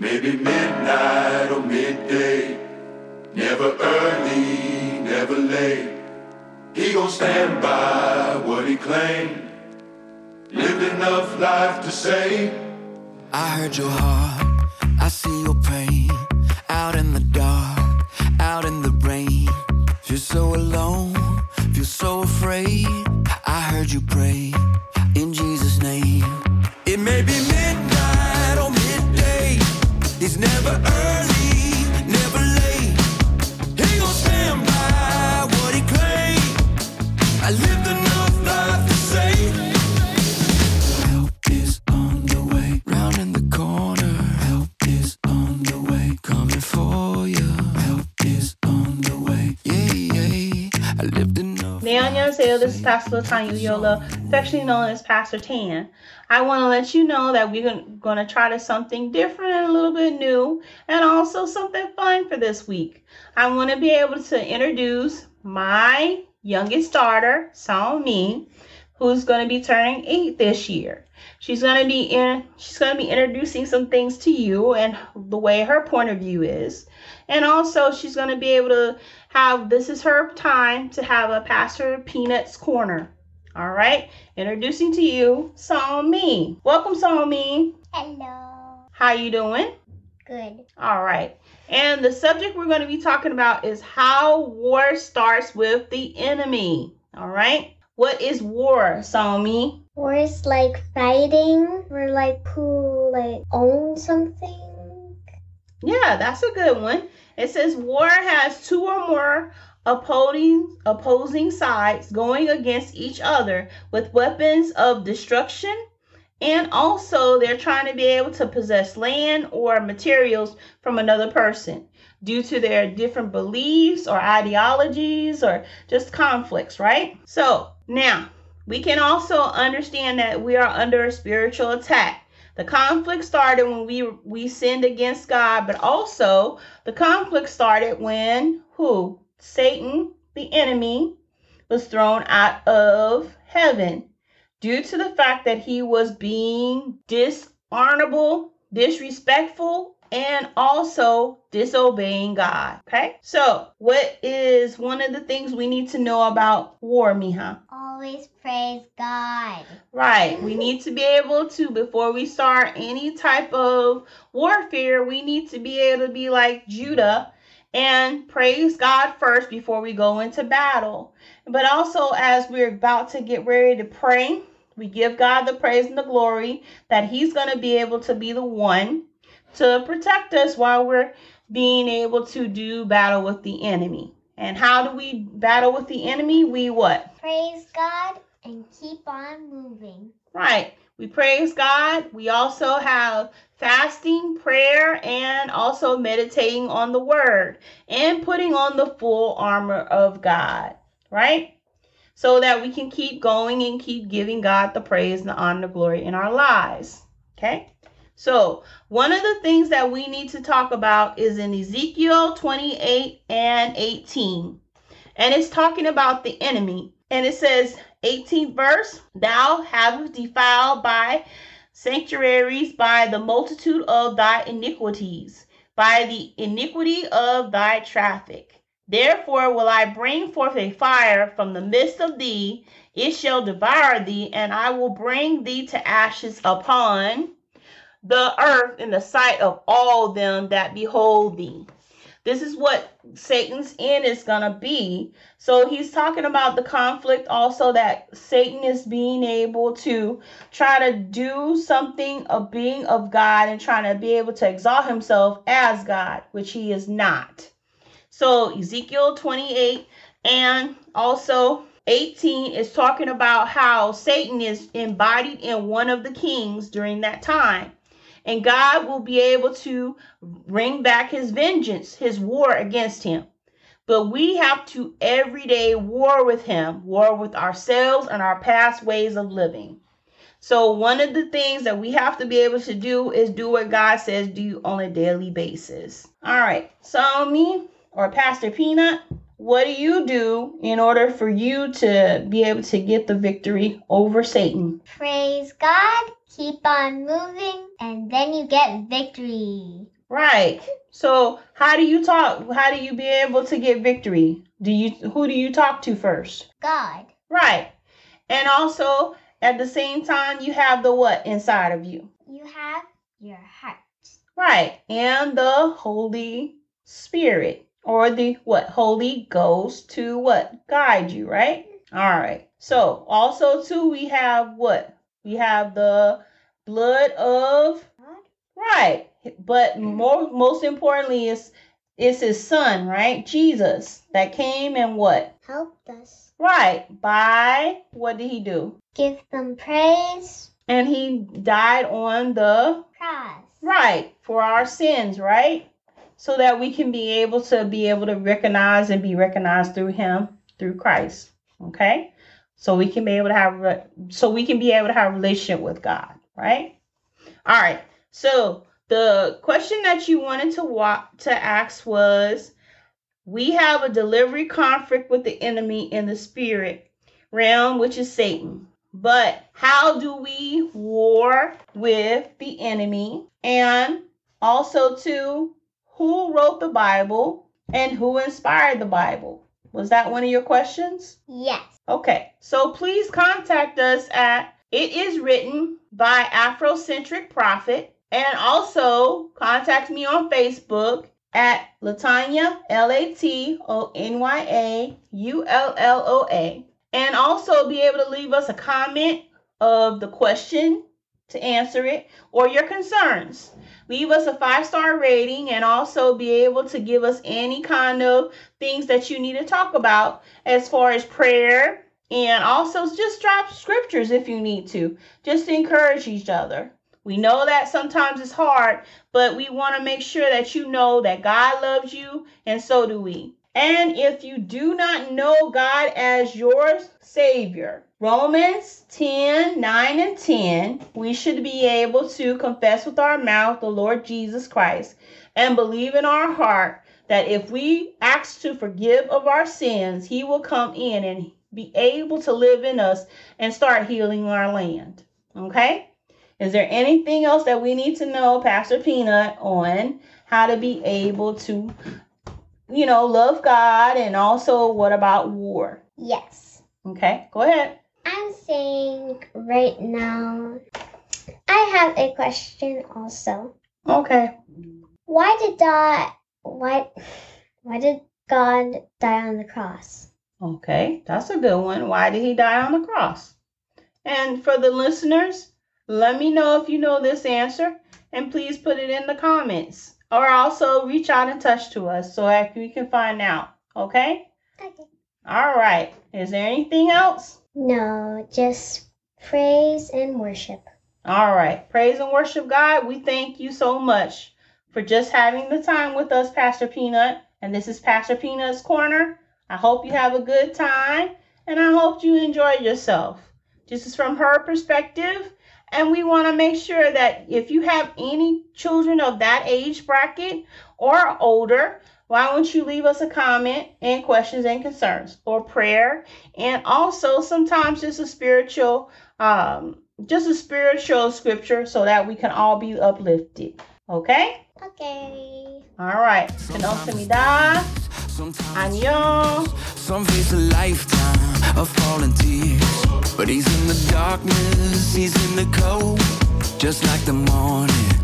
Maybe midnight or midday. Never early, never late. He gon' stand by what he claimed. Lived enough life to say. I heard your heart, I see your pain. This is Pastor Tonya Ulloa, affectionately known as Pastor Tan. I want to let you know that we're going to try to something different and a little bit new, and also something fun for this week. I want to be able to introduce my youngest daughter, Salmi who's going to be turning eight this year. She's going to be in. She's going to be introducing some things to you and the way her point of view is, and also she's going to be able to have. This is her time to have a Pastor Peanuts corner. All right, introducing to you Salmi. Welcome, Salmi. Hello. How you doing? Good. All right. And the subject we're going to be talking about is how war starts with the enemy. All right. What is war, Salmi? War is like fighting or like who like own something. Yeah, that's a good one. It says war has two or more opposing opposing sides going against each other with weapons of destruction and also they're trying to be able to possess land or materials from another person due to their different beliefs or ideologies or just conflicts, right? So, now we can also understand that we are under a spiritual attack. The conflict started when we we sinned against God, but also the conflict started when who? Satan, the enemy, was thrown out of heaven due to the fact that he was being dishonorable, disrespectful, and also disobeying God. Okay? So, what is one of the things we need to know about war, Miha? Always praise God. Right. We need to be able to, before we start any type of warfare, we need to be able to be like Judah and praise God first before we go into battle. But also, as we're about to get ready to pray, we give God the praise and the glory that He's going to be able to be the one to protect us while we're being able to do battle with the enemy. And how do we battle with the enemy? We what? Praise God and keep on moving. Right. We praise God. We also have fasting, prayer, and also meditating on the word and putting on the full armor of God, right? So that we can keep going and keep giving God the praise and the honor and the glory in our lives. Okay? So, one of the things that we need to talk about is in Ezekiel 28 and 18. And it's talking about the enemy. And it says, 18th verse, Thou hast defiled by sanctuaries by the multitude of thy iniquities, by the iniquity of thy traffic. Therefore will I bring forth a fire from the midst of thee, it shall devour thee, and I will bring thee to ashes upon the earth in the sight of all them that behold thee. This is what Satan's end is going to be. So he's talking about the conflict also that Satan is being able to try to do something of being of God and trying to be able to exalt himself as God, which he is not. So Ezekiel 28 and also 18 is talking about how Satan is embodied in one of the kings during that time. And God will be able to bring back his vengeance, his war against him. But we have to every day war with him, war with ourselves and our past ways of living. So, one of the things that we have to be able to do is do what God says do on a daily basis. All right, Salmi or Pastor Peanut, what do you do in order for you to be able to get the victory over Satan? Praise God, keep on moving, and then you get victory. Right. So how do you talk? How do you be able to get victory? Do you who do you talk to first? God. Right. And also at the same time you have the what inside of you? You have your heart. Right. And the Holy Spirit or the what? Holy Ghost to what? Guide you, right? Mm-hmm. All right. So also too we have what? We have the blood of right. But mm-hmm. more most importantly is is his son, right? Jesus that came and what? Helped us. Right. By what did he do? Give them praise. And he died on the Cross. right for our sins, right? So that we can be able to be able to recognize and be recognized through him, through Christ. Okay? So we can be able to have so we can be able to have a relationship with God, right? All right. So the question that you wanted to wa- to ask was we have a delivery conflict with the enemy in the spirit realm, which is Satan. But how do we war with the enemy? And also, to who wrote the Bible and who inspired the Bible? Was that one of your questions? Yes. Okay, so please contact us at It Is Written by Afrocentric Prophet and also contact me on Facebook at Latonya, L A T O N Y A U L L O A. And also be able to leave us a comment of the question to answer it or your concerns. Leave us a five star rating and also be able to give us any kind of things that you need to talk about as far as prayer and also just drop scriptures if you need to, just to encourage each other. We know that sometimes it's hard, but we want to make sure that you know that God loves you, and so do we. And if you do not know God as your Savior, Romans 10 9 and 10, we should be able to confess with our mouth the Lord Jesus Christ and believe in our heart that if we ask to forgive of our sins, He will come in and be able to live in us and start healing our land. Okay? Is there anything else that we need to know, Pastor Peanut, on how to be able to, you know, love God and also what about war? Yes. Okay, go ahead. I'm saying right now, I have a question also. Okay. Why did God, why, why did God die on the cross? Okay, that's a good one. Why did he die on the cross? And for the listeners, let me know if you know this answer and please put it in the comments or also reach out and touch to us so that we can find out. Okay? Okay. All right. Is there anything else? No, just praise and worship. All right. Praise and worship God. We thank you so much for just having the time with us, Pastor Peanut. And this is Pastor Peanut's Corner. I hope you have a good time and I hope you enjoy yourself. This is from her perspective. And we want to make sure that if you have any children of that age bracket or older, why don't you leave us a comment and questions and concerns or prayer and also sometimes just a spiritual um just a spiritual scripture so that we can all be uplifted okay Okay. all right Kamsahamnida, Annyeong. Some face a lifetime of falling tears. But he's in the darkness, he's in the cold. Just like the morning,